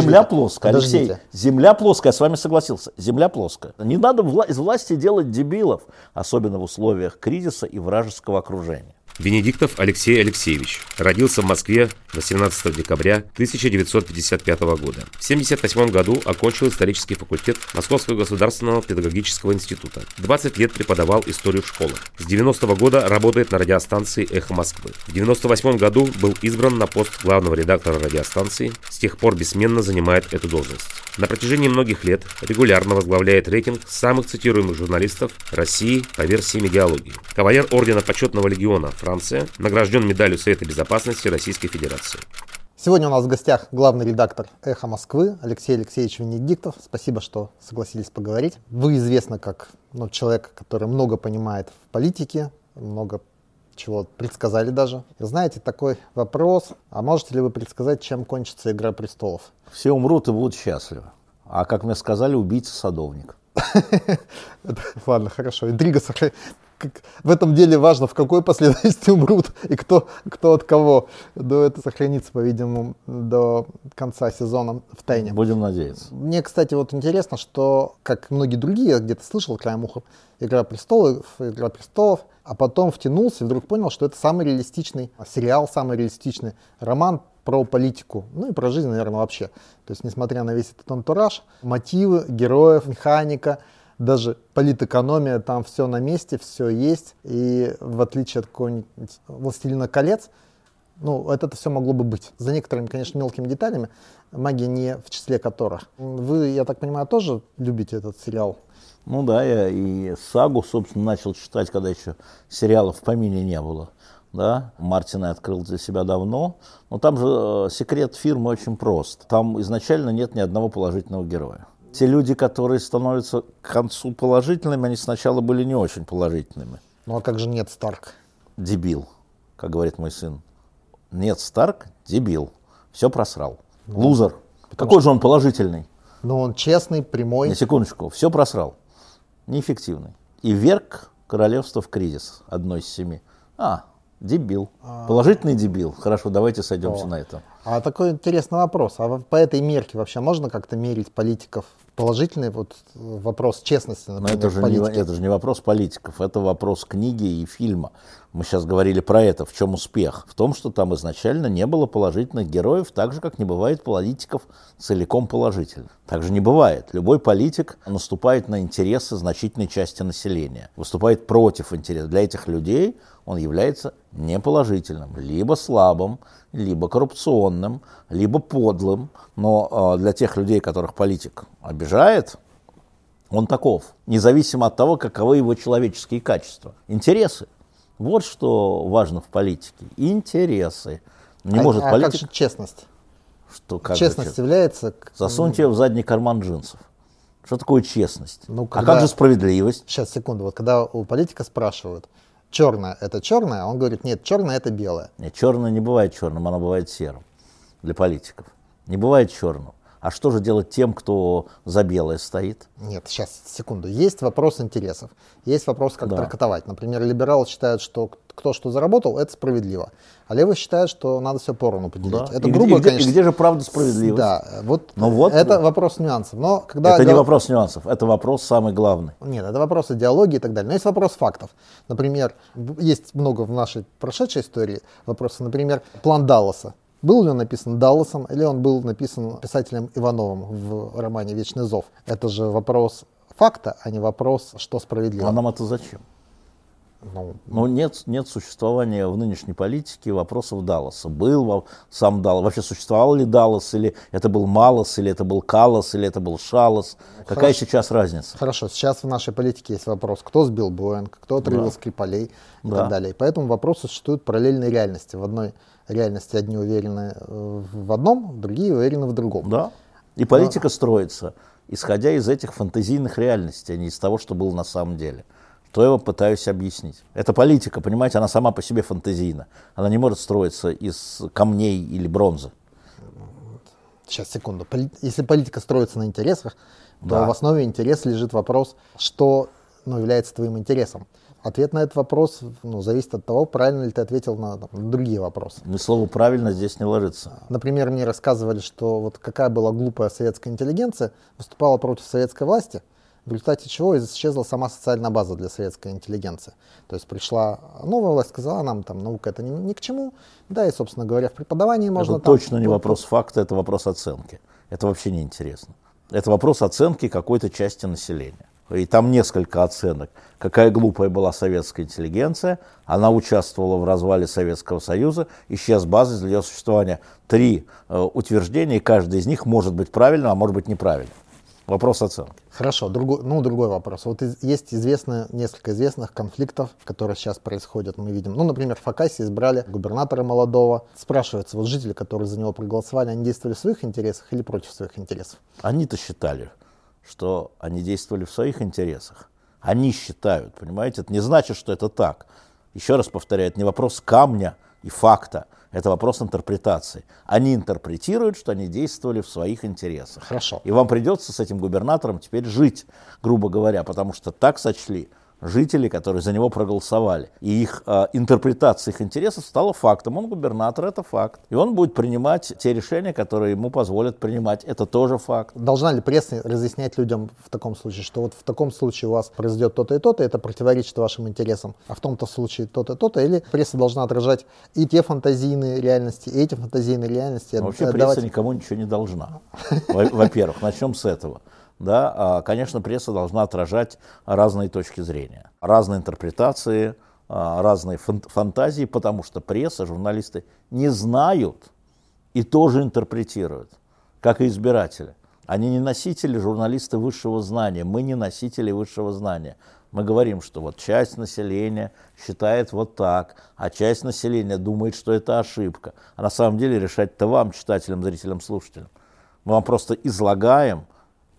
земля плоская, Алексей. Земля плоская, я с вами согласился. Земля плоская. Не надо вла- из власти делать дебилов, особенно в условиях кризиса и вражеского окружения. Венедиктов Алексей Алексеевич родился в Москве 18 декабря 1955 года. В 1978 году окончил исторический факультет Московского государственного педагогического института. 20 лет преподавал историю в школах. С 90 года работает на радиостанции «Эхо Москвы». В 1998 году был избран на пост главного редактора радиостанции, с тех пор бессменно занимает эту должность. На протяжении многих лет регулярно возглавляет рейтинг самых цитируемых журналистов России по версии медиалогии. Кавалер Ордена Почетного Легиона Франция награжден медалью Совета Безопасности Российской Федерации. Сегодня у нас в гостях главный редактор «Эхо Москвы» Алексей Алексеевич Венедиктов. Спасибо, что согласились поговорить. Вы известны как ну, человек, который много понимает в политике, много чего предсказали даже. И знаете, такой вопрос, а можете ли вы предсказать, чем кончится «Игра престолов»? Все умрут и будут счастливы. А как мне сказали, убийца-садовник. Ладно, хорошо. Интрига сохраняется как, в этом деле важно, в какой последовательности умрут и кто, кто от кого. Но это сохранится, по-видимому, до конца сезона в тайне. Будем надеяться. Мне, кстати, вот интересно, что, как многие другие, я где-то слышал краем уха, «Игра престолов», «Игра престолов», а потом втянулся и вдруг понял, что это самый реалистичный сериал, самый реалистичный роман про политику, ну и про жизнь, наверное, вообще. То есть, несмотря на весь этот антураж, мотивы героев, механика — даже политэкономия, там все на месте, все есть. И в отличие от какого-нибудь «Властелина колец», ну, это все могло бы быть. За некоторыми, конечно, мелкими деталями, магия не в числе которых. Вы, я так понимаю, тоже любите этот сериал? Ну да, я и сагу, собственно, начал читать, когда еще сериалов в помине не было. Да, Мартин я открыл для себя давно, но там же э, секрет фирмы очень прост. Там изначально нет ни одного положительного героя те люди, которые становятся к концу положительными, они сначала были не очень положительными. Ну а как же нет Старк? Дебил, как говорит мой сын. Нет Старк, дебил. Все просрал. Ну, Лузер. Какой что... же он положительный? Ну он честный, прямой. На секундочку, все просрал. Неэффективный. И вверг королевство в кризис, одной из семи. А, дебил. А... Положительный дебил. Хорошо, давайте сойдемся О. на этом. А такой интересный вопрос. А по этой мерке вообще можно как-то мерить политиков положительный вот вопрос честности, например, Но это же, не, это же не вопрос политиков, это вопрос книги и фильма. Мы сейчас говорили про это. В чем успех? В том, что там изначально не было положительных героев, так же, как не бывает политиков целиком положительных. Так же не бывает. Любой политик наступает на интересы значительной части населения, выступает против интересов. Для этих людей он является неположительным, либо слабым, либо коррупционным, либо подлым. Но э, для тех людей, которых политик обижает, он таков, независимо от того, каковы его человеческие качества. Интересы. Вот что важно в политике. Интересы. Не а, может а политик... как же честность? Что, как честность же, является... Засуньте в задний карман джинсов. Что такое честность? Ну, когда... А как же справедливость? Сейчас, секунду. Вот когда у политика спрашивают, черное это черное, а он говорит, нет, черное это белое. Нет, черное не бывает черным, оно бывает серым для политиков. Не бывает черным. А что же делать тем, кто за белое стоит? Нет, сейчас, секунду. Есть вопрос интересов. Есть вопрос, как да. трактовать. Например, либералы считают, что кто что заработал, это справедливо. А левые считают, что надо все поровну поделить. Да. Это и грубо, где, конечно. И где же правда справедливость? Да, вот, Но вот это вот. вопрос нюансов. Но когда это не вопрос нюансов, это вопрос самый главный. Нет, это вопрос идеологии и так далее. Но есть вопрос фактов. Например, есть много в нашей прошедшей истории вопросов. Например, план Далласа. Был ли он написан Далласом или он был написан писателем Ивановым в романе «Вечный зов»? Это же вопрос факта, а не вопрос, что справедливо. А нам это зачем? Ну, ну нет, нет существования в нынешней политике вопросов Далласа. Был сам Даллас, вообще существовал ли Даллас, или это был Малос, или это был Калос, или это был Шалос. Какая Хорошо. сейчас разница? Хорошо, сейчас в нашей политике есть вопрос, кто сбил Боинг, кто отрывал да. Скрипалей и да. так далее. И поэтому вопросы существуют параллельные реальности. В одной реальности одни уверены э, в одном, другие уверены в другом. Да. И политика Но... строится, исходя из этих фантазийных реальностей, а не из того, что было на самом деле то я вам пытаюсь объяснить. Это политика, понимаете, она сама по себе фантазийна. Она не может строиться из камней или бронзы. Сейчас, секунду. Если политика строится на интересах, то да. в основе интереса лежит вопрос, что ну, является твоим интересом? Ответ на этот вопрос ну, зависит от того, правильно ли ты ответил на, там, другие вопросы. Ни слово «правильно» здесь не ложится. Например, мне рассказывали, что вот какая была глупая советская интеллигенция, выступала против советской власти, в результате чего исчезла сама социальная база для советской интеллигенции. То есть пришла новая власть, сказала нам, там, наука это ни, ни к чему, да, и, собственно говоря, в преподавании можно... Это там, точно не вопрос факта, это вопрос оценки. Это вообще не интересно. Это вопрос оценки какой-то части населения и там несколько оценок, какая глупая была советская интеллигенция, она участвовала в развале Советского Союза, исчез база для ее существования. Три э, утверждения, и каждое из них может быть правильным, а может быть неправильным. Вопрос оценки. Хорошо, другой, ну другой вопрос. Вот из, есть известно, несколько известных конфликтов, которые сейчас происходят, мы видим. Ну, например, в Хакасии избрали губернатора молодого. Спрашивается, вот жители, которые за него проголосовали, они действовали в своих интересах или против своих интересов? Они-то считали, что они действовали в своих интересах. Они считают, понимаете? Это не значит, что это так. Еще раз повторяю, это не вопрос камня и факта, это вопрос интерпретации. Они интерпретируют, что они действовали в своих интересах. Хорошо. И вам придется с этим губернатором теперь жить, грубо говоря, потому что так сочли жителей, которые за него проголосовали. И их э, интерпретация их интересов стала фактом. Он губернатор, это факт. И он будет принимать те решения, которые ему позволят принимать. Это тоже факт. Должна ли пресса разъяснять людям в таком случае, что вот в таком случае у вас произойдет то-то и то-то, это противоречит вашим интересам, а в том-то случае то-то и то-то, или пресса должна отражать и те фантазийные реальности, и эти фантазийные реальности? Но вообще отдавать... пресса никому ничего не должна. Во-первых, начнем с этого да, а, конечно, пресса должна отражать разные точки зрения, разные интерпретации, а, разные фантазии, потому что пресса, журналисты не знают и тоже интерпретируют, как и избиратели. Они не носители журналисты высшего знания, мы не носители высшего знания. Мы говорим, что вот часть населения считает вот так, а часть населения думает, что это ошибка. А на самом деле решать-то вам, читателям, зрителям, слушателям. Мы вам просто излагаем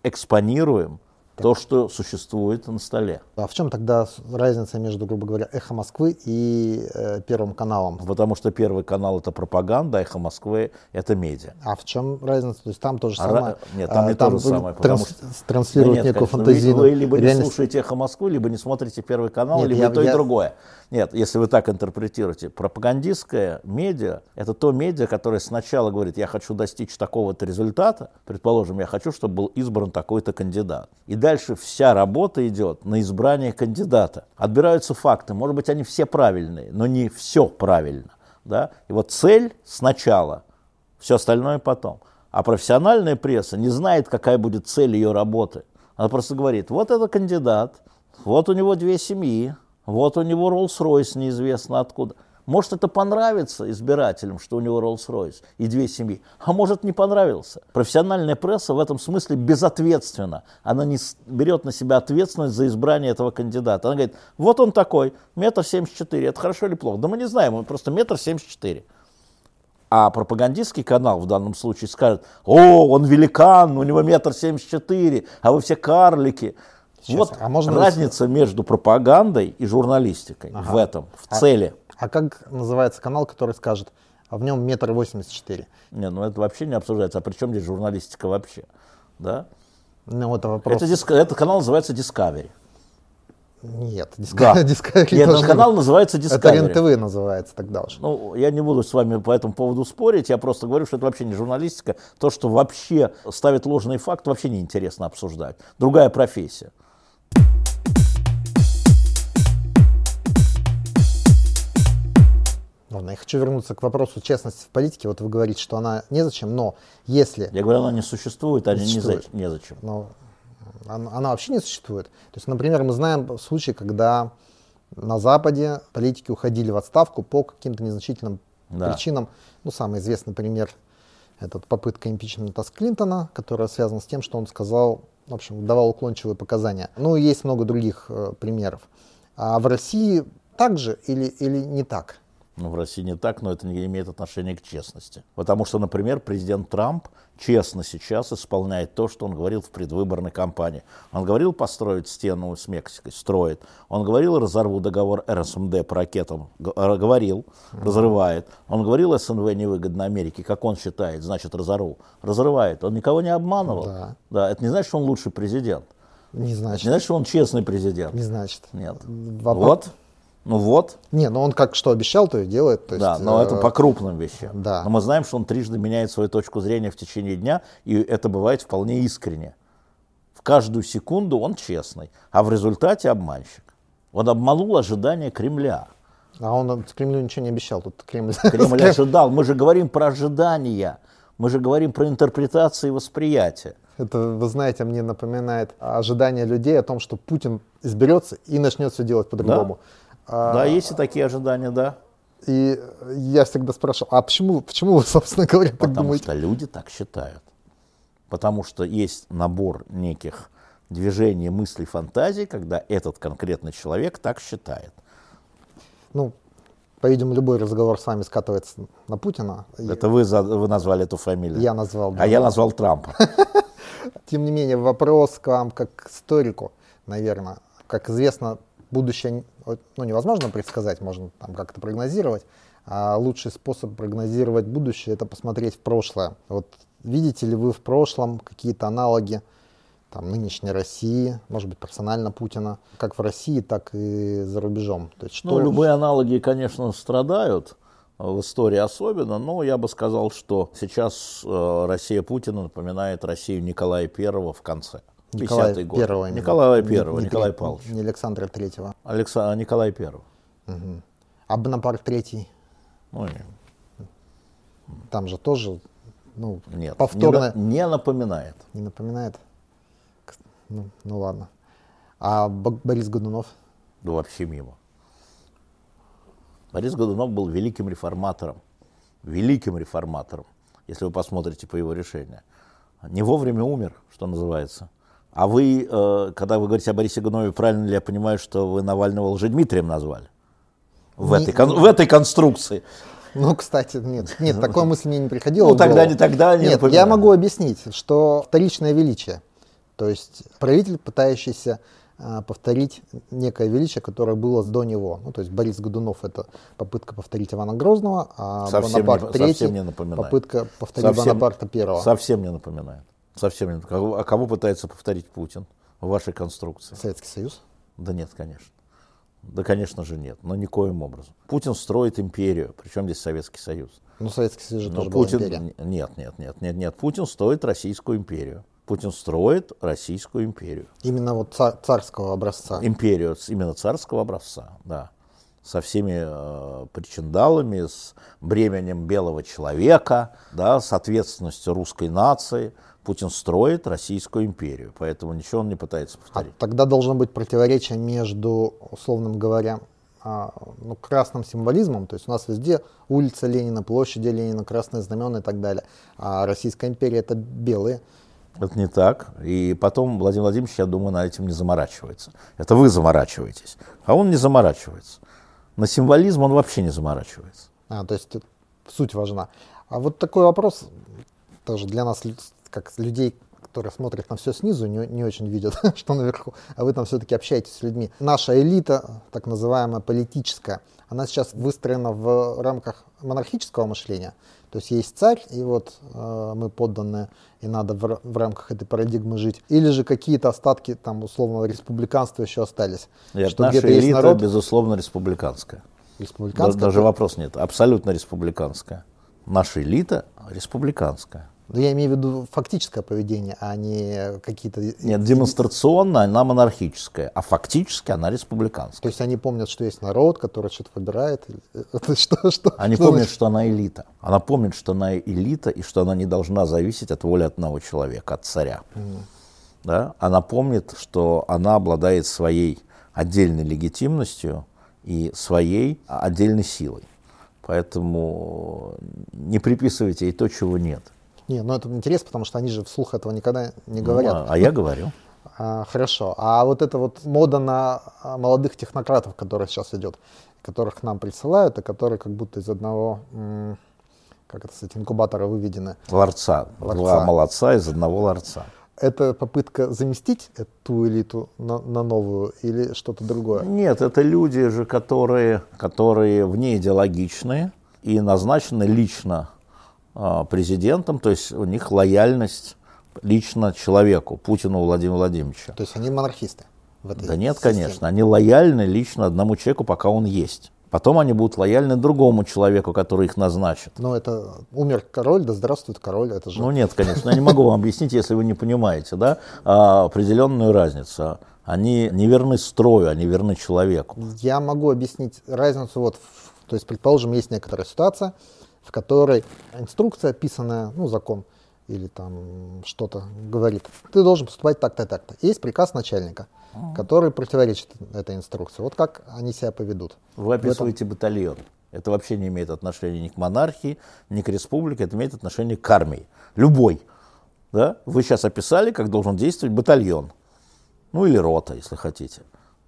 экспонируем так. то, что существует на столе. А в чем тогда разница между, грубо говоря, «Эхо Москвы» и э, Первым каналом? Потому что Первый канал — это пропаганда, «Эхо Москвы» — это медиа. А в чем разница? То есть там то же а самое? Нет, там а, не там то же самое. Транс, что... Транслируют да нет, некую фантазийную вы, вы либо реальность... не слушаете «Эхо Москвы», либо не смотрите Первый канал, нет, либо я, и то, я... и другое. Нет, если вы так интерпретируете, пропагандистское медиа – это то медиа, которое сначала говорит, я хочу достичь такого-то результата, предположим, я хочу, чтобы был избран такой-то кандидат. И дальше вся работа идет на избрание кандидата. Отбираются факты, может быть, они все правильные, но не все правильно. Да? И вот цель сначала, все остальное потом. А профессиональная пресса не знает, какая будет цель ее работы. Она просто говорит, вот это кандидат, вот у него две семьи, вот у него Роллс-Ройс неизвестно откуда. Может, это понравится избирателям, что у него Роллс-Ройс и две семьи, а может, не понравился. Профессиональная пресса в этом смысле безответственна. Она не берет на себя ответственность за избрание этого кандидата. Она говорит, вот он такой, метр семьдесят четыре, это хорошо или плохо? Да мы не знаем, он просто метр семьдесят четыре. А пропагандистский канал в данном случае скажет, о, он великан, у него метр семьдесят четыре, а вы все карлики. Сейчас. Вот а можно разница между пропагандой и журналистикой ага. в этом, в а, цели. А как называется канал, который скажет, а в нем метр восемьдесят четыре? Не, ну это вообще не обсуждается. А при чем здесь журналистика вообще? Да? Ну, это вопрос. Это, диск, этот канал называется Discovery. Нет, Discovery, да. Discovery Нет, этот канал называется Discovery. Это РЕН-ТВ называется тогда уже. Ну, я не буду с вами по этому поводу спорить, я просто говорю, что это вообще не журналистика. То, что вообще ставит ложный факт, вообще неинтересно обсуждать. Другая профессия. Ладно, я хочу вернуться к вопросу честности в политике. Вот вы говорите, что она незачем, но если... Я говорю, она не существует, а не существует. незачем. Но она, она вообще не существует. То есть, например, мы знаем случаи, когда на Западе политики уходили в отставку по каким-то незначительным да. причинам. Ну, самый известный пример – это попытка импичмента с Клинтона, которая связана с тем, что он сказал, в общем, давал уклончивые показания. Ну, есть много других э, примеров. А в России также или, или не так? Ну, в России не так, но это не имеет отношения к честности. Потому что, например, президент Трамп честно сейчас исполняет то, что он говорил в предвыборной кампании. Он говорил построить стену с Мексикой, строит. Он говорил разорву договор РСМД по ракетам, э, говорил, разрывает. Он говорил СНВ невыгодно Америке, как он считает, значит разорву. Разрывает. Он никого не обманывал. Да. да. Это не значит, что он лучший президент. Не значит. Не значит, что он честный президент. Не значит. Нет. Вопрос- Вот. Ну вот. Не, ну он как что обещал, то и делает. То Да, есть, но э, это по крупным вещам. да. Но мы знаем, что он трижды меняет свою точку зрения в течение дня, и это бывает вполне искренне. В каждую секунду он честный, а в результате обманщик. Он обманул ожидания Кремля. А он Кремлю ничего не обещал. Тут Кремль... Кремль ожидал. Мы же говорим про ожидания. Мы же говорим про интерпретации и восприятие. Это, вы знаете, мне напоминает ожидание людей о том, что Путин изберется и начнет все делать по-другому. А, Да, есть и такие ожидания, да. И я всегда спрашивал, а почему, почему вы, собственно говоря, так Потому думаете? что люди так считают. Потому что есть набор неких движений, мыслей, фантазий, когда этот конкретный человек так считает. Ну, по-видимому, любой разговор с вами скатывается на Путина. Это вы, за- вы назвали эту фамилию. Я назвал. да. А я назвал Трампа. Тем не менее, вопрос к вам как к историку, наверное. Как известно, будущее ну, невозможно предсказать, можно там как-то прогнозировать. А лучший способ прогнозировать будущее – это посмотреть в прошлое. Вот видите ли вы в прошлом какие-то аналоги там, нынешней России, может быть, персонально Путина, как в России, так и за рубежом? То есть, что... Ну, любые аналоги, конечно, страдают, э, в истории особенно, но я бы сказал, что сейчас э, Россия Путина напоминает Россию Николая I в конце. Николая 50-й год. Первого именно. Николая Первого, не Николай Павлович. Не Александра Третьего. Алекса... Николай Первого. А Бонапарт Третий, Ну, не- там же тоже, ну, нет, повторно... не, не напоминает. Не напоминает? Ну, ну ладно. А Бо- Борис Годунов? Да вообще мимо. Борис Годунов был великим реформатором. Великим реформатором, если вы посмотрите по его решению. Не вовремя умер, что называется. А вы, э, когда вы говорите о Борисе Годунове, правильно ли я понимаю, что вы Навального Лжедмитрием назвали? В, Не- этой, кон- в этой конструкции. Ну, кстати, нет, нет, такой мысли мне не приходило. Ну, тогда не тогда, не Нет, напоминаю. я могу объяснить, что вторичное величие. То есть правитель, пытающийся а, повторить некое величие, которое было до него. Ну, то есть Борис Годунов – это попытка повторить Ивана Грозного, а Совсем не- Бонапарт не напоминает. попытка повторить Совсем- Бонапарта Первого. Совсем не напоминает. Совсем не. Кого- А кого пытается повторить Путин в вашей конструкции? Советский Союз. Да нет, конечно. Да, конечно же, нет, но никоим образом. Путин строит империю, причем здесь Советский Союз. Ну, Советский Союз же Но тоже была Путин... империя. Нет, нет, нет, нет, нет. Путин строит Российскую империю. Путин строит Российскую империю. Именно вот ца- царского образца. Империю именно царского образца, да. Со всеми э, причиндалами, с бременем белого человека, да, с ответственностью русской нации. Путин строит Российскую империю, поэтому ничего он не пытается А повторить. тогда должно быть противоречие между, условным говоря, а, ну, красным символизмом, то есть у нас везде улица Ленина, площади Ленина, красные знамена и так далее, а Российская империя это белые. Это не так. И потом Владимир Владимирович, я думаю, над этим не заморачивается. Это вы заморачиваетесь. А он не заморачивается. На символизм он вообще не заморачивается. А, то есть суть важна. А вот такой вопрос тоже для нас, как людей, которые смотрят на все снизу, не, не очень видят, что наверху, а вы там все-таки общаетесь с людьми. Наша элита, так называемая политическая, она сейчас выстроена в рамках монархического мышления. То есть есть царь, и вот э, мы подданные, и надо в, в рамках этой парадигмы жить. Или же какие-то остатки там условного республиканства еще остались. Нет, что наша где-то есть элита, народ безусловно, республиканская. Да- республиканский. Даже вопрос нет. Абсолютно республиканская. Наша элита республиканская. Ну, я имею в виду фактическое поведение, а не какие-то... Нет, демонстрационно она монархическая, а фактически она республиканская. То есть они помнят, что есть народ, который что-то выбирает. что, что, Они что помнят, что она элита. Она помнит, что она элита и что она не должна зависеть от воли одного человека, от царя. Да? Она помнит, что она обладает своей отдельной легитимностью и своей отдельной силой. Поэтому не приписывайте ей то, чего нет. Не, ну это интересно, потому что они же вслух этого никогда не Ну, говорят. а, а я говорю. А, хорошо. А вот эта вот мода на а, молодых технократов, которая сейчас идет, которых к нам присылают, и которые как будто из одного, как это сказать, инкубатора выведены. Ларца. Ларца. Два молодца из одного ларца. Это попытка заместить эту элиту на, на новую или что-то другое? Нет, это люди же, которые, которые внеидеологичные и назначены лично президентом, то есть у них лояльность лично человеку, Путину Владимиру Владимировичу. То есть они монархисты? В этой Да нет, системе? конечно. Они лояльны лично одному человеку, пока он есть. Потом они будут лояльны другому человеку, который их назначит. Ну, это умер король, да здравствует король, это же... Ну нет, конечно, я не могу вам объяснить, если вы не понимаете, да, а, определенную разницу. Они не верны строю, они верны человеку. Я могу объяснить разницу. Вот, то есть, предположим, есть некоторая ситуация, в которой инструкция, описанная, ну, закон или там что-то говорит, ты должен поступать так-то и так-то. Есть приказ начальника, который противоречит этой инструкции. Вот как они себя поведут. Вы описываете батальон. Это вообще не имеет отношения ни к монархии, ни к республике, это имеет отношение к армии. Любой. Да? Вы сейчас описали, как должен действовать батальон. Ну или рота, если хотите.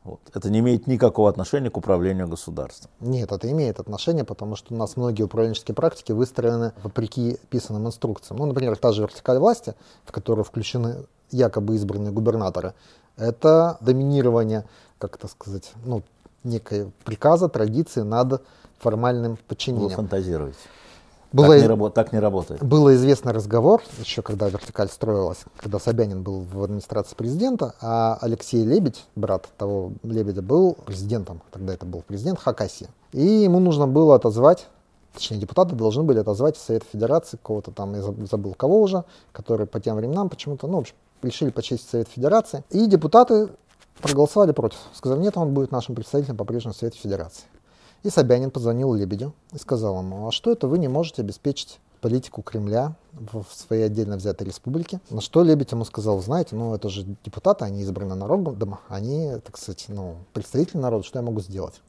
Вот. Это не имеет никакого отношения к управлению государством. Нет, это имеет отношение, потому что у нас многие управленческие практики выстроены вопреки писанным инструкциям. Ну, например, та же вертикаль власти, в которую включены якобы избранные губернаторы, это доминирование, как это сказать, ну, некой приказа, традиции над формальным Вы подчинением. фантазируете. Было, Так, не рабо- так не работает. было известный разговор, еще когда вертикаль строилась, когда Собянин был в администрации президента, а Алексей Лебедь, брат того Лебедя, был президентом, тогда это был президент Хакасии. И ему нужно было отозвать, точнее депутаты должны были отозвать из Совета Федерации кого-то там, я заб- забыл кого уже, который по тем временам почему-то, ну, в общем, решили почесть Совет Федерации. И депутаты проголосовали против. Сказали, нет, он будет нашим представителем по-прежнему в Совете Федерации. И Собянин позвонил Лебедю и сказал ему, а что это вы не можете обеспечить политику Кремля в своей отдельно взятой республике? На что Лебедь ему сказал, знаете, ну это же депутаты, они избраны народом, они, так сказать, ну, представители народа, что я могу сделать?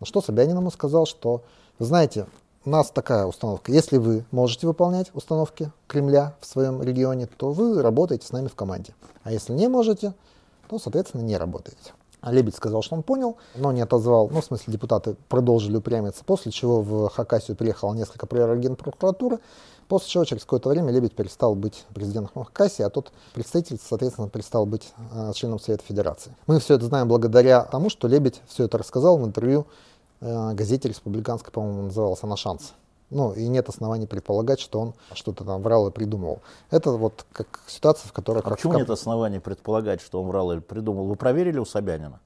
На что Собянин ему сказал, что, знаете, у нас такая установка, если вы можете выполнять установки Кремля в своем регионе, то вы работаете с нами в команде. А если не можете, то, соответственно, не работаете. А Лебедь сказал, что он понял, но не отозвал, ну, в смысле, депутаты продолжили упрямиться, после чего в Хакасию приехало несколько проверок Генпрокуратуры, после чего через какое-то время Лебедь перестал быть президентом Хакасии, а тот представитель, соответственно, перестал быть э, членом Совета Федерации. Мы все это знаем благодаря тому, что Лебедь все это рассказал в интервью э, газете республиканской, по-моему, называлась она «Шанс». Ну, и нет оснований предполагать, что он что-то там врал и придумывал. Это вот как ситуация, в которой... А почему нет оснований предполагать, что он врал или придумал? Вы проверили у Собянина?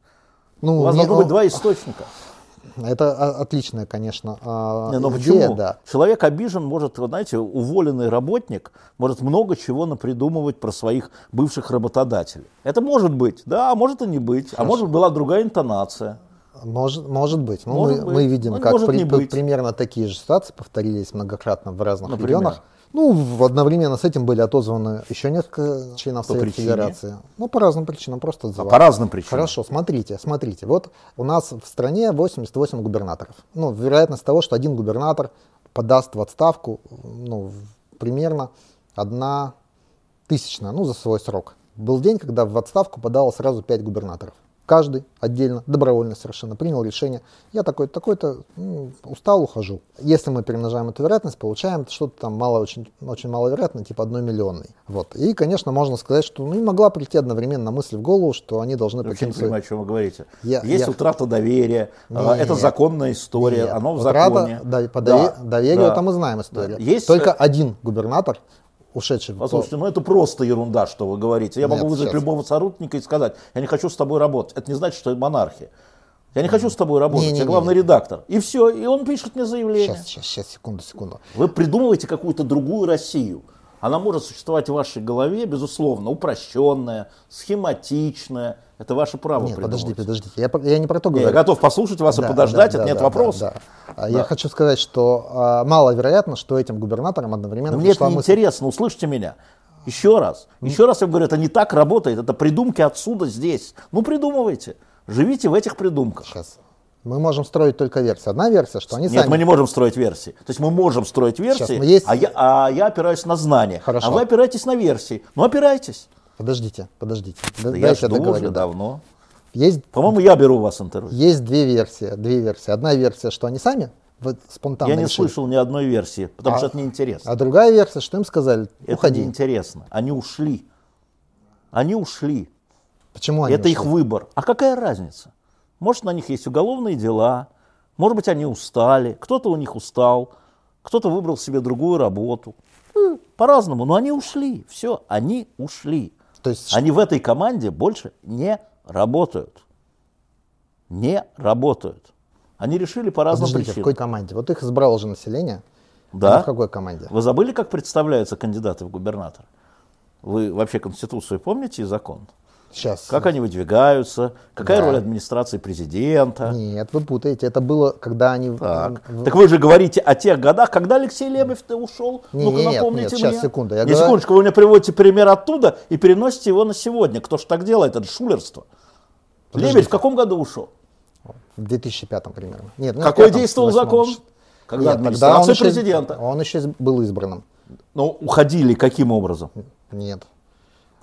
Ну, У вас не- должно быть о, два источника. Это отличная, конечно, а, Не, но идея, почему? да. Человек обижен, может, вы знаете, уволенный работник может много чего напридумывать про своих бывших работодателей. Это может быть, да, а может и не быть. А может была другая интонация. Может, может быть. Ну, Может мы, быть. мы видим, Ну, как при- примерно такие же ситуации повторились многократно в разных Например? регионах. Ну, в- одновременно с этим были отозваны еще несколько членов По Совета причине? Федерации. Ну, по разным причинам, просто А отзывали. по разным причинам. Хорошо, смотрите, смотрите. Вот у нас в стране 88 губернаторов. Ну, вероятность того, что один губернатор подаст в отставку, ну, примерно одна тысячная, ну, за свой срок. Был день, когда в отставку подало сразу пять губернаторов. Каждый отдельно, добровольно совершенно, принял решение. Я такой, такой-то, ну, устал, ухожу. Если мы перемножаем эту вероятность, получаем что-то там мало, очень, очень маловероятно, типа одной миллионной. Вот. И, конечно, можно сказать, что ну, не могла прийти одновременно мысль в голову, что они должны Я вообще не покинуть понимаю, о чем вы говорите. Я- Есть я- утрата доверия, а, Нет. это законная история, Нет, оно в утрата законе. дов- по Да, дове- доверию да. это мы знаем историю. Да. Есть, Только э, один губернатор, ушедший в Послушайте, ну это просто ерунда, что вы говорите. Я Нет, могу вызвать сейчас. любого сотрудника и сказать, я не хочу с тобой работать. Это не значит, что это монархия. Я не хочу с тобой работать, Не-не-не. я главный редактор. И все, и он пишет мне заявление. Сейчас, сейчас, сейчас, секунду, секунду. Вы придумываете какую-то другую Россию. Она может существовать в вашей голове, безусловно, упрощенная, схематичная. Это ваше право Нет, подожди, придумывать. подождите. Я, про- я не про то говорю. я готов послушать вас Да, и подождать, да, это да, нет да, вопроса. да, да. А Я хочу сказать, что а, маловероятно, что этим губернаторам одновременно Но мне это не мысль. интересно, услышьте меня. Еще раз. Еще раз я говорю, это не так работает. Это придумки отсюда, здесь. Ну, придумывайте. Живите в этих придумках. Сейчас. Мы можем строить только версии. Одна версия, что они Нет, сами... мы не можем строить версии. То есть мы можем строить версии, мы есть- а, я, а я опираюсь на знания. Хорошо. А вы опираетесь на версии. Ну, опирайтесь. Подождите, подождите. Да я жду уже договорю, давно. Есть, По-моему, я беру у вас интервью. есть две версии. Две версии. Одна версия, что они сами вот спонтанно Я не решили. слышал ни одной версии, потому А- что это неинтересно. А другая версия, что им сказали, это уходи. неинтересно. Они ушли. Они ушли. Почему они это их ушли? выбор. А какая разница? Может, на них есть уголовные дела, может быть, они устали, кто-то у них устал, кто-то выбрал себе другую работу. Ну, по-разному, но они ушли, все, они ушли. То есть Они в этой команде больше не работают. Не работают. Они решили по разным Подождите, в причинам. какой команде? Вот их избрало уже население. Да. Они в какой команде? Вы забыли, как представляются кандидаты в губернаторы? Вы вообще Конституцию помните и закон? Сейчас. Как они выдвигаются? Какая Да. роль администрации президента? Нет, вы путаете. Это было, когда они... Так. в- так вы же говорите о тех годах, когда Алексей Лебедь-то ушел. Не, Ну-ка не, нет, напомните нет, сейчас, мне. секунду, я Не, говорю- секундочку, вы мне приводите пример оттуда и переносите его на сегодня. Кто ж так делает? Это шулерство. Лебедь в каком году ушел? В 2005 примерно. Нет, ну, Какой действовал закон? Когда Нет, тогда он администрация еще- президента. Он еще был избранным. Ну, уходили каким образом? Нет.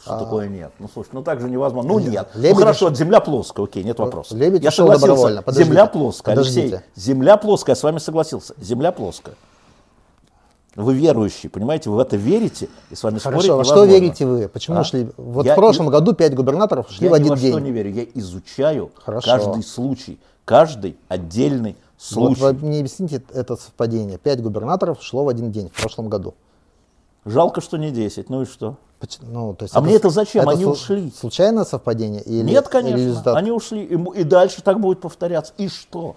Что такое нет? Ну, слушай, ну так же невозможно. Ну, нет. Лебедь ну, хорошо, вот земля плоская, окей, нет вопросов. Лебедь Я согласился. добровольно. Подождите, Земля плоская, подождите. Алексей. Земля плоская, я с вами согласился. Земля плоская. Вы верующий, понимаете, вы в это верите, и с вами спорить Хорошо, во что невозможно. верите вы? Почему А? шли? Вот Я в прошлом году пять губернаторов шли Я в ни один во что день. не верю, я изучаю Хорошо. каждый случай, каждый отдельный Вот случай. вы мне объясните это совпадение. Пять губернаторов шло в один день в прошлом году. Жалко, что не 10, ну и что? Ну, то есть А мне это зачем? Они ушли. Случайное совпадение? Или, Нет, или конечно, результат? они ушли, и, и дальше так будет повторяться. И что?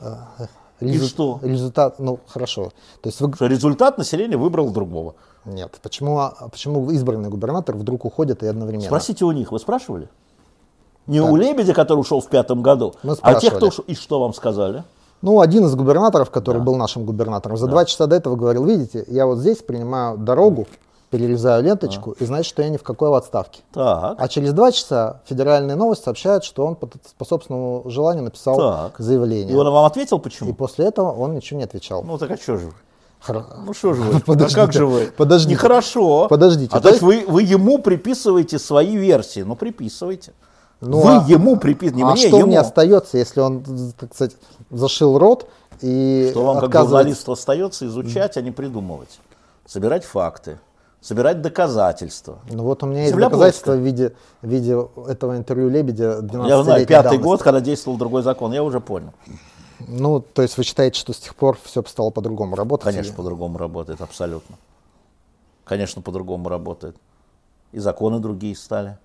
и Резу- что? Результат, ну, хорошо. То есть вы... Что результат население выбрал другого. Нет. Почему, а почему избранный губернатор вдруг уходит и одновременно? Спросите у них, вы спрашивали? Не у Лебедя, который ушел в пятом году, Мы а тех, кто ушел. И что вам сказали? Ну, один из губернаторов, который был нашим губернатором, за два часа до этого говорил, видите, я вот здесь принимаю дорогу, перерезаю ленточку, и значит, что я ни в какой в отставке. Так. А через два часа федеральные новости сообщают, что он по, по собственному желанию написал Так. заявление. И он вам ответил, И почему? после этого он ничего не отвечал. Ну так а что же вы? Ну что же вы? Подождите, а как же вы? подождите. Нехорошо. Подождите, А то есть вы, вы ему приписываете свои версии. Ну приписывайте. Ну, вы а- ему приписываете, не а мне, что ему. мне остается, если он, так сказать, зашил рот и Что вам как отказывается? журналисту остается изучать, а не придумывать. Собирать факты, собирать доказательства. Ну вот у меня есть Земля доказательства в виде, в виде этого интервью Лебедя 12 Я знаю, пятый год, когда действовал другой закон, я уже понял. Ну, то есть вы считаете, что с тех пор все стало по-другому работать? Конечно, по-другому работает, абсолютно. Конечно, по-другому работает. И законы другие стали.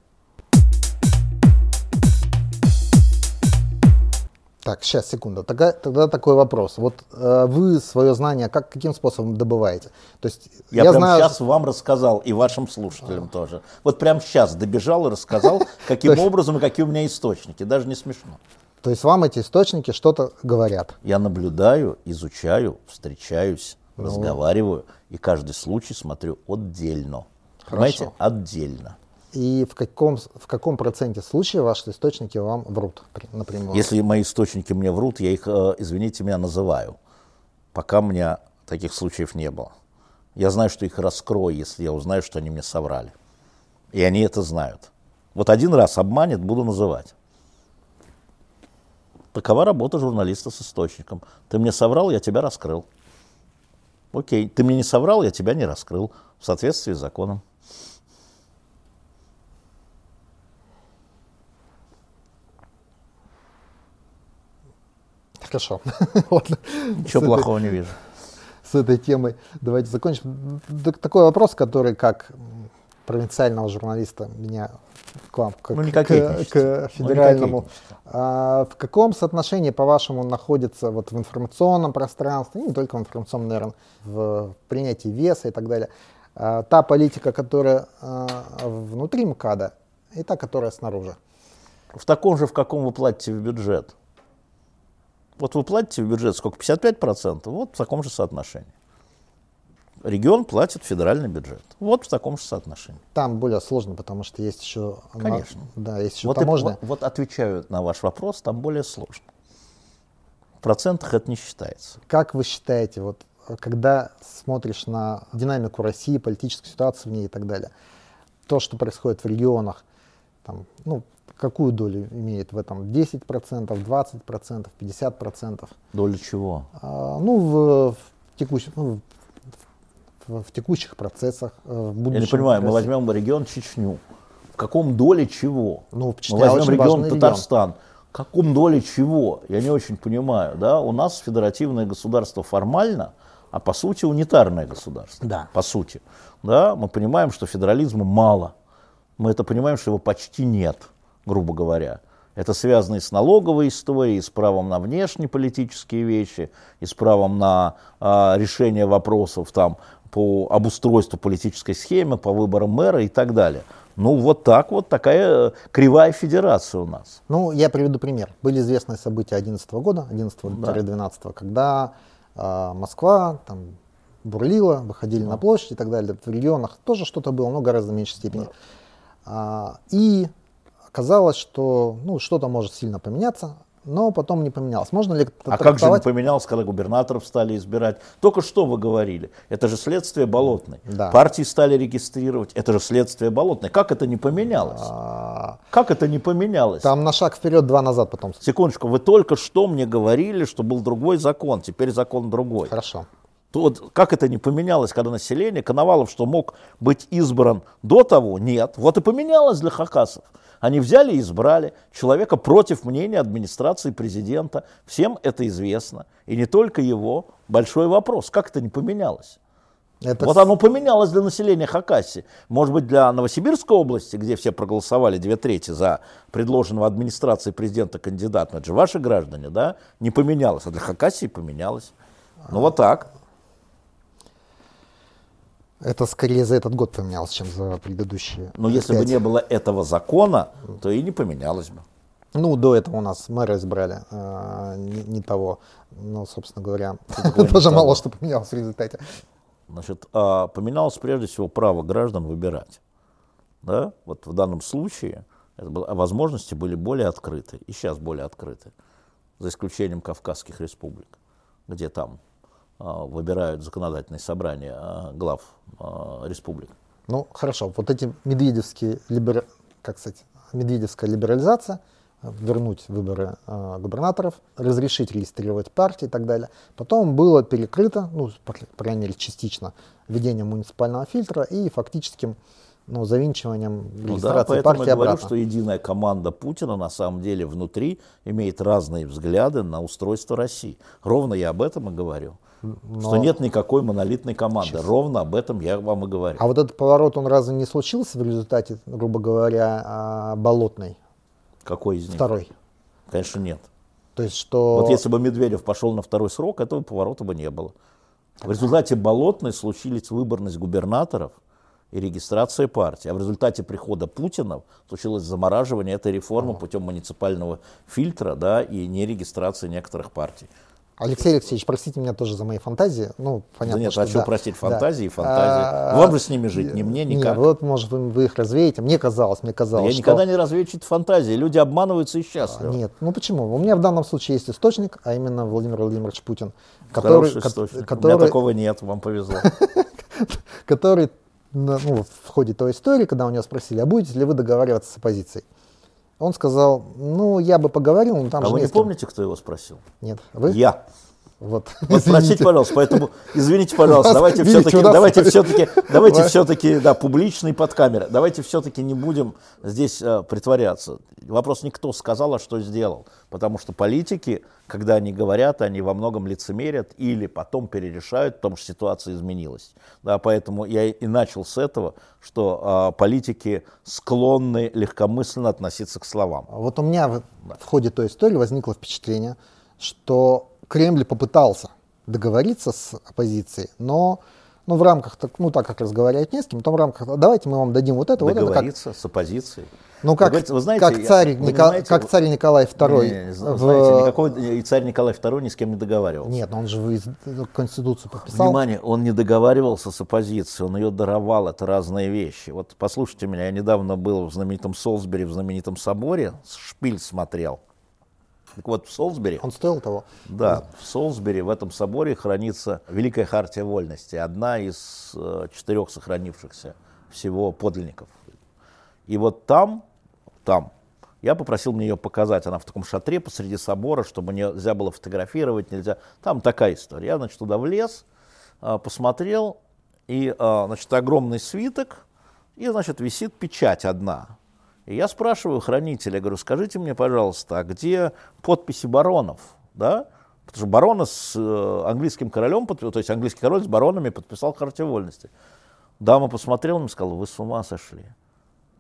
Так, сейчас, секунду. Тогда, тогда такой вопрос. Вот э, вы свое знание как, каким способом добываете? То есть Я, я, прямо знаю... сейчас вам рассказал, и вашим слушателям тоже. Вот прямо сейчас добежал и рассказал, каким образом и какие у меня источники. Даже не смешно. То есть вам эти источники что-то говорят? Я наблюдаю, изучаю, встречаюсь, Ну. разговариваю, и каждый случай смотрю отдельно. Понимаете? Отдельно. И в каком, в каком проценте случаев ваши источники вам врут при- напрямую? Если мои источники мне врут, я их, э, извините меня, называю. Пока у меня таких случаев не было. Я знаю, что их раскрою, если я узнаю, что они мне соврали. И они это знают. Вот один раз обманет, буду называть. Такова работа журналиста с источником. Ты мне соврал, я тебя раскрыл. Окей, ты мне не соврал, я тебя не раскрыл. В соответствии с законом. Хорошо. Ладно. Ничего этой- плохого не вижу. с этой темой давайте закончим. Так- Такой вопрос, который как провинциального журналиста меня к вам, к, Ну, не к- кокетничайте. к Ну, не федеральному. А, в каком соотношении, по-вашему, находится вот в информационном пространстве, и не только в информационном, наверное, в принятии веса и так далее, а, та политика, которая а, внутри МКАДа, и та, которая снаружи? В таком же, в каком вы платите в бюджет. Вот вы платите в бюджет сколько? 55%? Вот в таком же соотношении. Регион платит федеральный бюджет. Вот в таком же соотношении. Там более сложно, потому что есть еще, Конечно. да, есть еще Вот, и- таможня. вот, вот отвечаю на ваш вопрос, там более сложно. В процентах это не считается. Как вы считаете, вот, когда смотришь на динамику России, политическую ситуацию в ней и так далее, то, что происходит в регионах, там, ну, какую долю имеет в этом? 10%, 20%, 50%? Доля чего? А, ну, в, в текущих, ну, в, в текущих процессах, э, в будущем. Я не понимаю, мы возьмем регион Чечню. В каком доле чего? Ну, мы Чечня возьмем очень регион важный регион. Татарстан. В каком доле чего? Я не очень понимаю. Да? У нас федеративное государство формально, а по сути унитарное государство. Да. По сути. Да, мы понимаем, что федерализма мало. Мы это понимаем, что его почти нет, грубо говоря. Это связано и с налоговой историей, и с правом на внешнеполитические вещи, и с правом на а, решение вопросов там, по обустройству политической схемы, по выборам мэра и так далее. Ну, вот так вот, такая кривая федерация у нас. Ну, я приведу пример. Были известные события 2011 года, 11-12, когда э, Москва там бурлила, выходили на площадь и так далее. В регионах тоже что-то было, но гораздо меньшей степени. А, и казалось, что ну, что-то может сильно поменяться, но потом не поменялось. Можно ли А как же не поменялось, когда губернаторов стали избирать? Только что вы говорили, это же следствие Болотной. Да. Партии стали регистрировать, это же следствие Болотной. Как это не поменялось? А, Как это не поменялось? Там на шаг вперед, два назад потом. Секундочку, вы только что мне говорили, что был другой закон, теперь закон другой. Хорошо. То вот как это не поменялось, когда население, Коновалов, что мог быть избран до того, нет. Вот и поменялось для хакасов. Они взяли и избрали человека против мнения администрации президента. Всем это известно. И не только его. Большой вопрос, как это не поменялось? Это Вот оно поменялось для населения Хакасии. Может быть, для Новосибирской области, где все проголосовали две трети за предложенного администрацией президента кандидата, это же ваши граждане, да, не поменялось, а для Хакасии поменялось. Ну вот так. Это скорее за этот год поменялось, чем за предыдущие. Но если бы не было этого закона, то и не поменялось бы. Ну, до этого у нас мэра избрали, а, не, не того. Ну, собственно говоря, тоже мало что поменялось в результате. Значит, а, поменялось прежде всего право граждан выбирать. Да? Вот в данном случае это было- возможности были более открыты, и сейчас более открыты, за исключением Кавказских республик, где там выбирают законодательные собрания а, глав а, республик. Ну, хорошо, вот эти медведевские, либер... как сказать, медведевская либерализация, вернуть выборы э, губернаторов, разрешить регистрировать партии и так далее. Потом было перекрыто, ну, по, кра- по крайней мере, частично, введением муниципального фильтра и фактическим ну, завинчиванием Ну да, регистрации поэтому партии я говорю, обратно. что единая команда Путина на самом деле внутри имеет разные взгляды на устройство России. Ровно я об этом и говорю. Что Но- нет никакой монолитной команды. Ровно об этом я вам и говорю. А вот этот поворот, он разве не случился в результате, грубо говоря, а, болотной, Какой из них? второй? Конечно, нет. То есть, что... Вот если бы Медведев пошел на второй срок, этого поворота бы не было. В результате Болотной случились выборность губернаторов и регистрация партии. А в результате прихода Путина случилось замораживание этой реформы путем муниципального фильтра да, и нерегистрации некоторых партий. Алексей Алексеевич, простите меня тоже за мои фантазии. Ну, понятно, да нет, что а что да. простить Да. фантазии и фантазии? А, Вам же с ними жить, не мне, Не, никак. вот, может, вы, вы их развеете. Мне казалось, мне казалось, Я что... никогда не развею чьи-то фантазии. Люди обманываются и счастливы. Нет, ну почему? У меня в данном случае есть источник, а именно Владимир Владимирович Путин, который, Хороший источник. У меня который, такого нет, вам повезло. который ну, в ходе той истории, когда у него спросили, а будете ли вы договариваться с оппозицией? Он сказал, ну, я бы поговорил, но там А же вы не с кем». помните, кто его спросил? Нет, вы? Я. Вот, Вот простите, пожалуйста, поэтому извините, пожалуйста, давайте все-таки, давайте все-таки, давайте все-таки, да, публичный под камерой. Давайте все-таки не будем здесь э, притворяться. Вопрос не кто сказал, а что сделал. Потому что политики, когда они говорят, они во многом лицемерят или потом перерешают, потому что ситуация изменилась. Да, поэтому я и начал с этого, что э, политики склонны легкомысленно относиться к словам. Вот у меня в, в ходе той истории возникло впечатление, что Кремль попытался договориться с оппозицией, но ну, в рамках, ну так как разговаривать не с кем, то в рамках, давайте мы вам дадим вот это, вот это, как, Договориться с оппозицией. ну как, вы знаете, как, я- царь, вы не Ника- знаете, как царь Николай II. Не, не, в- Знаете, никакой и царь Николай II ни с кем не договаривался. Нет, он же из- Конституцию подписал. Внимание, он не договаривался с оппозицией, он ее даровал, это разные вещи. Вот послушайте меня, я недавно был в знаменитом Солсбери, в знаменитом соборе, шпиль смотрел. Так вот, в Солсбери, Он стоил того. да, в Солсбери, в этом соборе хранится Великая Хартия Вольности, одна из э, четырех сохранившихся всего подлинников. И вот там, там, я попросил мне ее показать, она в таком шатре посреди собора, чтобы нельзя было фотографировать, нельзя. Там такая история. Я, значит, туда влез, а, посмотрел, и, а, значит, огромный свиток, и, значит, висит печать одна. И я спрашиваю хранителя, говорю, скажите мне, пожалуйста, а где подписи баронов, да? Потому что бароны с э, английским королем, то есть английский король с баронами подписал хартию вольности. Дама посмотрела и сказала, вы с ума сошли.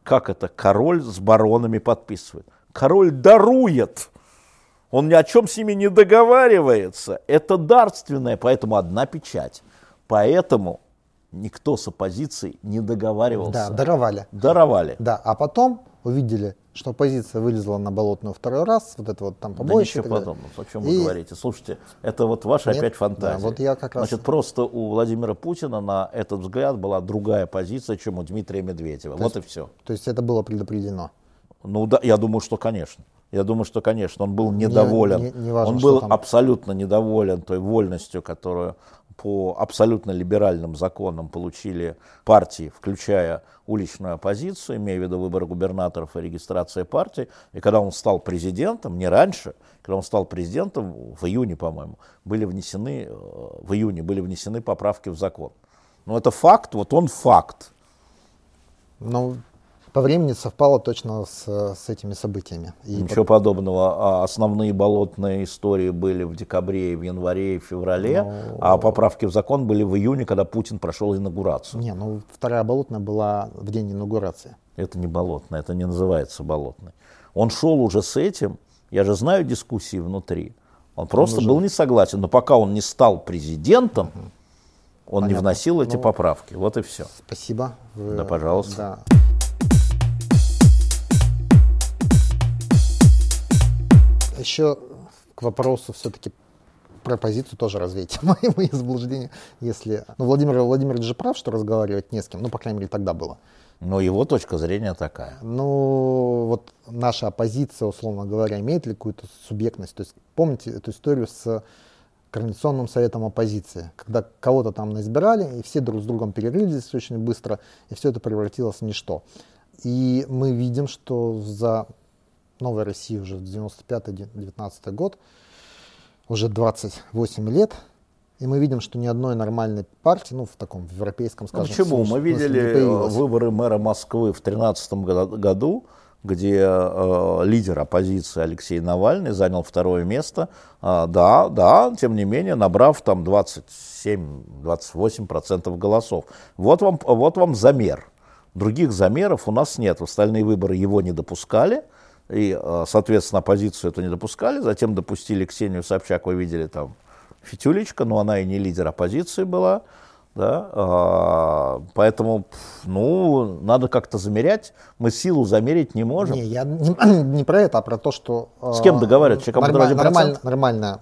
Как это король с баронами подписывает? Король дарует. Он ни о чем с ними не договаривается. Это дарственное, поэтому одна печать. Поэтому никто с оппозицией не договаривался. Да, даровали. Даровали. Да, а потом увидели, что оппозиция вылезла на болотную второй раз, вот это вот там побоище. Да ничего подобного. О чем и... вы говорите? Слушайте, это вот ваша Нет, опять фантазия. Да, вот я как раз... Значит, просто у Владимира Путина на этот взгляд была другая позиция, чем у Дмитрия Медведева. То вот есть, и все. То есть это было предопределено? Ну да, я думаю, что конечно. Я думаю, что, конечно, он был недоволен. Не, не, не важно, он был там... абсолютно недоволен той вольностью, которую по абсолютно либеральным законам получили партии, включая уличную оппозицию, имея в виду выборы губернаторов и регистрация партии. И когда он стал президентом, не раньше, когда он стал президентом, в июне, по-моему, были внесены, э, в июне были внесены поправки в закон. Но это факт, вот он факт. Ну, по времени совпало точно с, с этими событиями. И Ничего по... подобного. А основные болотные истории были в декабре, в январе и в феврале, Но... Ну, а поправки в закон были в июне, когда Путин прошел инаугурацию. Не, ну вторая болотная была в день инаугурации. Это не болотная, это не называется болотной. Он шел уже с этим, я же знаю дискуссии внутри. Он просто он уже... был не согласен, но пока он не стал президентом, угу. он Понятно. не вносил эти ну, поправки. Вот и все. Спасибо. Вы... Да, пожалуйста. Да. Еще к вопросу все-таки про позицию тоже развейте мои, мои заблуждения. Если... Ну, Владимир Владимирович же прав, что разговаривать не с кем. Ну, по крайней мере, тогда было. Но его точка зрения такая. Ну, вот наша оппозиция, условно говоря, имеет ли какую-то субъектность? То есть помните эту историю с Координационным советом оппозиции, когда кого-то там наизбирали, и все друг с другом перегрызлись очень быстро, и все это превратилось в ничто. И мы видим, что за Новая Россия уже 95-19 год, уже 28 лет, и мы видим, что ни одной нормальной партии, ну, в таком в европейском, скажем, ну, Почему? мы видели выборы мэра Москвы в 2013 году, где э, лидер оппозиции Алексей Навальный занял второе место. Э, да, да, тем не менее, набрав там 27-28% голосов. Вот вам, вот вам замер. Других замеров у нас нет. В остальные выборы его не допускали. И, э, соответственно, оппозицию это не допускали. Затем допустили Ксению Собчак, вы видели там Фитюлечка, но она и не лидер оппозиции была. Да? А, поэтому, ну, надо как-то замерять. Мы силу замерить не можем. Не, я не, не про это, а про то, что... С кем договариваются? Нормаль, нормаль, нормальная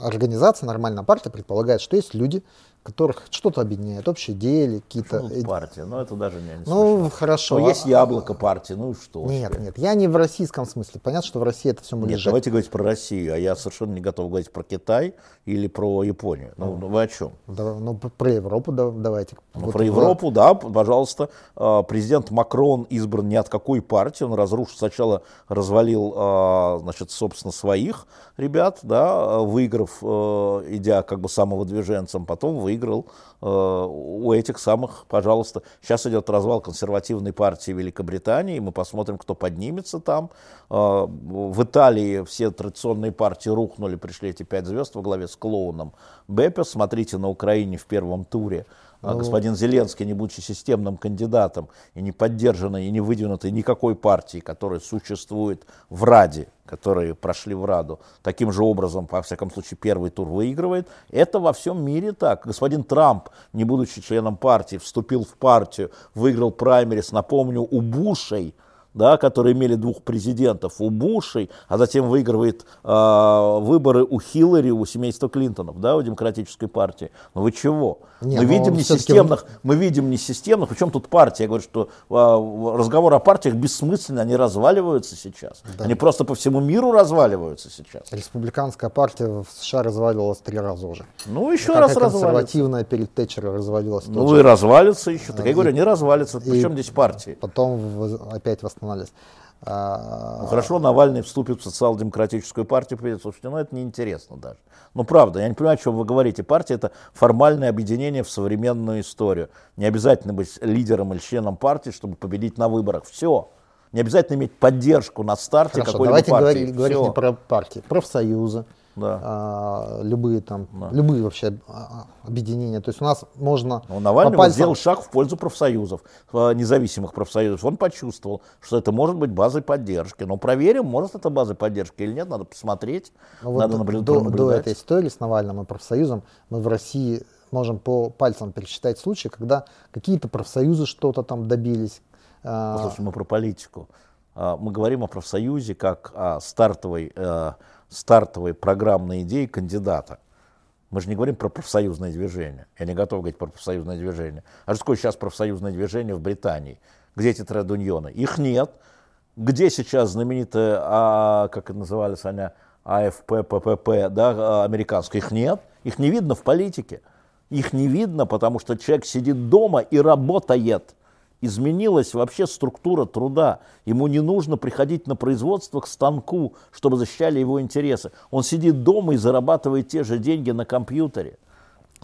организация, нормальная партия предполагает, что есть люди, которых что-то объединяет, общие идеи какие-то... Ну, партия, но это даже не, не Ну, смешно. хорошо. Ну, есть яблоко партии, ну что? Нет, нет, я не в российском смысле. Понятно, что в России это все мы Нет, давайте говорить про Россию, а я совершенно не готов говорить про Китай или про Японию. Ну, ну вы о чем? Да, ну, про Европу да, давайте. Ну, вот про Европу, да, пожалуйста. А, президент Макрон избран ни от какой партии, он разрушил, сначала развалил, а, значит, собственно, своих ребят, да, выиграв, а, идя как бы самовыдвиженцем, потом вы выиграл э, у этих самых, пожалуйста. Сейчас идет развал консервативной партии Великобритании, мы посмотрим, кто поднимется там. Э, в Италии все традиционные партии рухнули, пришли эти пять звезд во главе с клоуном Беппе. Смотрите на Украине в первом туре. Ну, господин Зеленский, не будучи системным кандидатом и не поддержанной, и не выдвинутой никакой партии, которая существует в Раде, которые прошли в Раду, таким же образом, по всяком случае, первый тур выигрывает. Это во всем мире так. Господин Трамп, не будучи членом партии, вступил в партию, выиграл праймерис, напомню, у Бушей – да, которые имели двух президентов, у Бушей, а затем выигрывает э, выборы у Хиллари, у семейства Клинтонов, да, у Демократической партии. Ну вы чего? Не, мы, видим несистемных, мы видим несистемных, причем тут партия, я говорю, что э, разговор о партиях бессмысленный, они разваливаются сейчас. Да. Они просто по всему миру разваливаются сейчас. Республиканская партия в США разваливалась три раза уже. Ну еще раз развалится. консервативная перед Тэтчером развалилась. Ну и развалится еще. Так я говорю, не развалится. Причем здесь партии? Потом опять восстановится восстановились. Ну, хорошо, Навальный вступит в социал-демократическую партию, придет, слушайте, ну это неинтересно даже. Ну правда, я не понимаю, о чем вы говорите. Партия это формальное объединение в современную историю. Не обязательно быть лидером или членом партии, чтобы победить на выборах. Все. Не обязательно иметь поддержку на старте какой-то партии. Давайте говорить не про партии, профсоюзы. Да. а, любые там, любые вообще а, а, объединения. То есть у нас можно Но Навальный по вот пальцам- сделал шаг в пользу профсоюзов, э, независимых профсоюзов. Он почувствовал, что это может быть базой поддержки. Но проверим, может это базой поддержки или нет, надо посмотреть, Но Ну вот надо до- наблю- до, до этой истории с Навальным и профсоюзом мы в России можем по пальцам пересчитать случаи, когда какие-то профсоюзы что-то там добились. а, Послушайте, мы про политику. Мы говорим о профсоюзе как о стартовой, стартовой программной идее кандидата. Мы же не говорим про профсоюзное движение. Я не готов говорить про профсоюзное движение. А что такое сейчас профсоюзное движение в Британии? Где эти тредуньоны? Их нет. Где сейчас знаменитая, а, как это назывались они, АФП, ППП, да, а, американская? Их нет. Их не видно в политике. Их не видно, потому что человек сидит дома и работает. Изменилась вообще структура труда. Ему не нужно приходить на производство к станку, чтобы защищали его интересы. Он сидит дома и зарабатывает те же деньги на компьютере.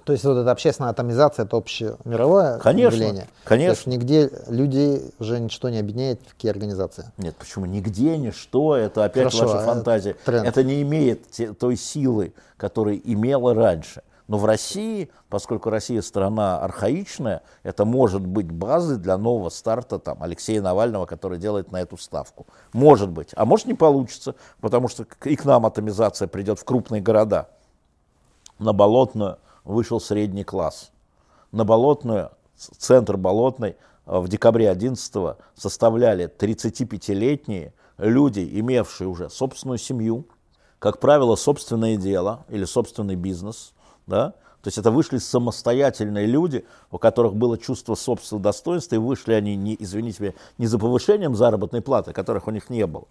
То есть вот эта общественная атомизация, это общее мировое Конечно, явление. конечно. То есть нигде людей уже ничто не объединяет в какие организации. Нет, почему? Нигде, ничто, это опять Хорошо, ваша а фантазия. тренд? Это не имеет те- той силы, которой имела раньше. Но в России, поскольку Россия страна архаичная, это может быть базой для нового старта там, Алексея Навального, который делает на эту ставку. Может быть. А может не получится, потому что и к нам атомизация придет в крупные города. На Болотную вышел средний класс. На Болотную, центр Болотной э, в декабре 11 составляли 35-летние люди, имевшие уже собственную семью, как правило, собственное дело или собственный бизнес. Да? То есть это вышли самостоятельные люди, у которых было чувство собственного достоинства, и вышли они, не, извините меня, не за повышением заработной платы, которых у них не было,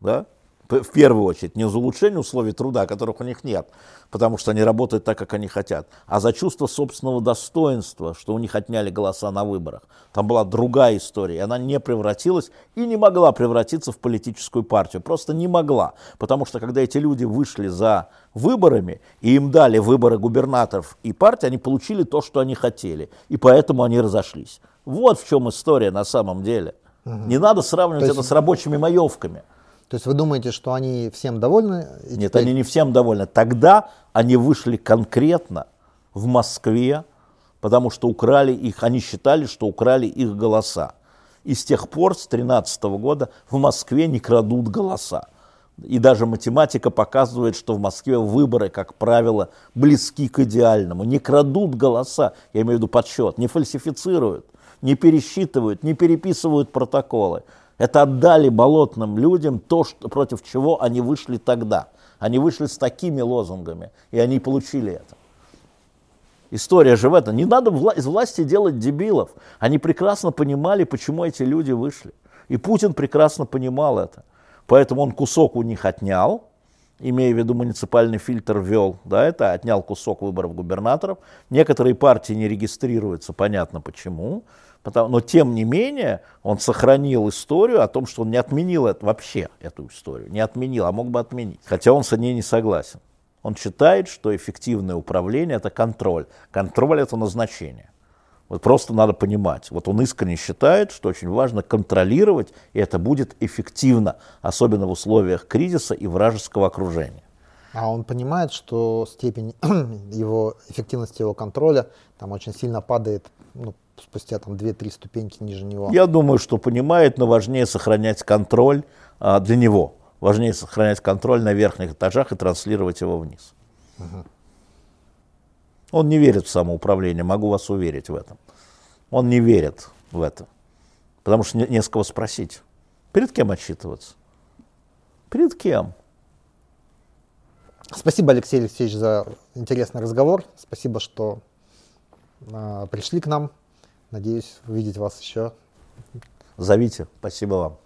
да? В первую очередь, не за улучшение условий труда, которых у них нет, потому что они работают так, как они хотят, а за чувство собственного достоинства, что у них отняли голоса на выборах. Там была другая история, и она не превратилась и не могла превратиться в политическую партию, просто не могла, потому что когда эти люди вышли за выборами, и им дали выборы губернаторов и партии, они получили то, что они хотели, и поэтому они разошлись. Вот в чем история на самом деле. Не надо сравнивать То есть- это с рабочими маевками. То есть вы думаете, что они всем довольны? и Нет, теперь- они не всем довольны. Тогда они вышли конкретно в Москве, потому что украли их, они считали, что украли их голоса. И с тех пор, с 2013 года, в Москве не крадут голоса. И даже математика показывает, что в Москве выборы, как правило, близки к идеальному. Не крадут голоса, я имею в виду подсчет, не фальсифицируют, не пересчитывают, не переписывают протоколы. Это отдали болотным людям то, что, против чего они вышли тогда. Они вышли с такими лозунгами, и они получили это. История же в этом. Не надо вла- из власти делать дебилов. Они прекрасно понимали, почему эти люди вышли. И Путин прекрасно понимал это. Поэтому он кусок у них отнял, имея в виду муниципальный фильтр ввел, да, это отнял кусок выборов губернаторов. Некоторые партии не регистрируются, понятно почему. Потому, но тем не менее он сохранил историю о том, что он не отменил это, вообще эту историю, не отменил, а мог бы отменить. Хотя он с ней не согласен. Он считает, что эффективное управление – это контроль. Контроль – это назначение. Вот просто надо понимать. Вот он искренне считает, что очень важно контролировать, и это будет эффективно, особенно в условиях кризиса и вражеского окружения. А он понимает, что степень его эффективности его контроля там очень сильно падает ну, спустя там 2-3 ступеньки ниже него. Я думаю, что понимает, но важнее сохранять контроль а, для него. Важнее сохранять контроль на верхних этажах и транслировать его вниз. Он не верит в самоуправление, могу вас уверить в этом. Он не верит в это. Потому что не, не с кого спросить. Перед кем отчитываться? Перед кем? Спасибо, Алексей Алексеевич, за интересный разговор. Спасибо, что а, пришли к нам. Надеюсь увидеть вас еще. Зовите. Спасибо вам.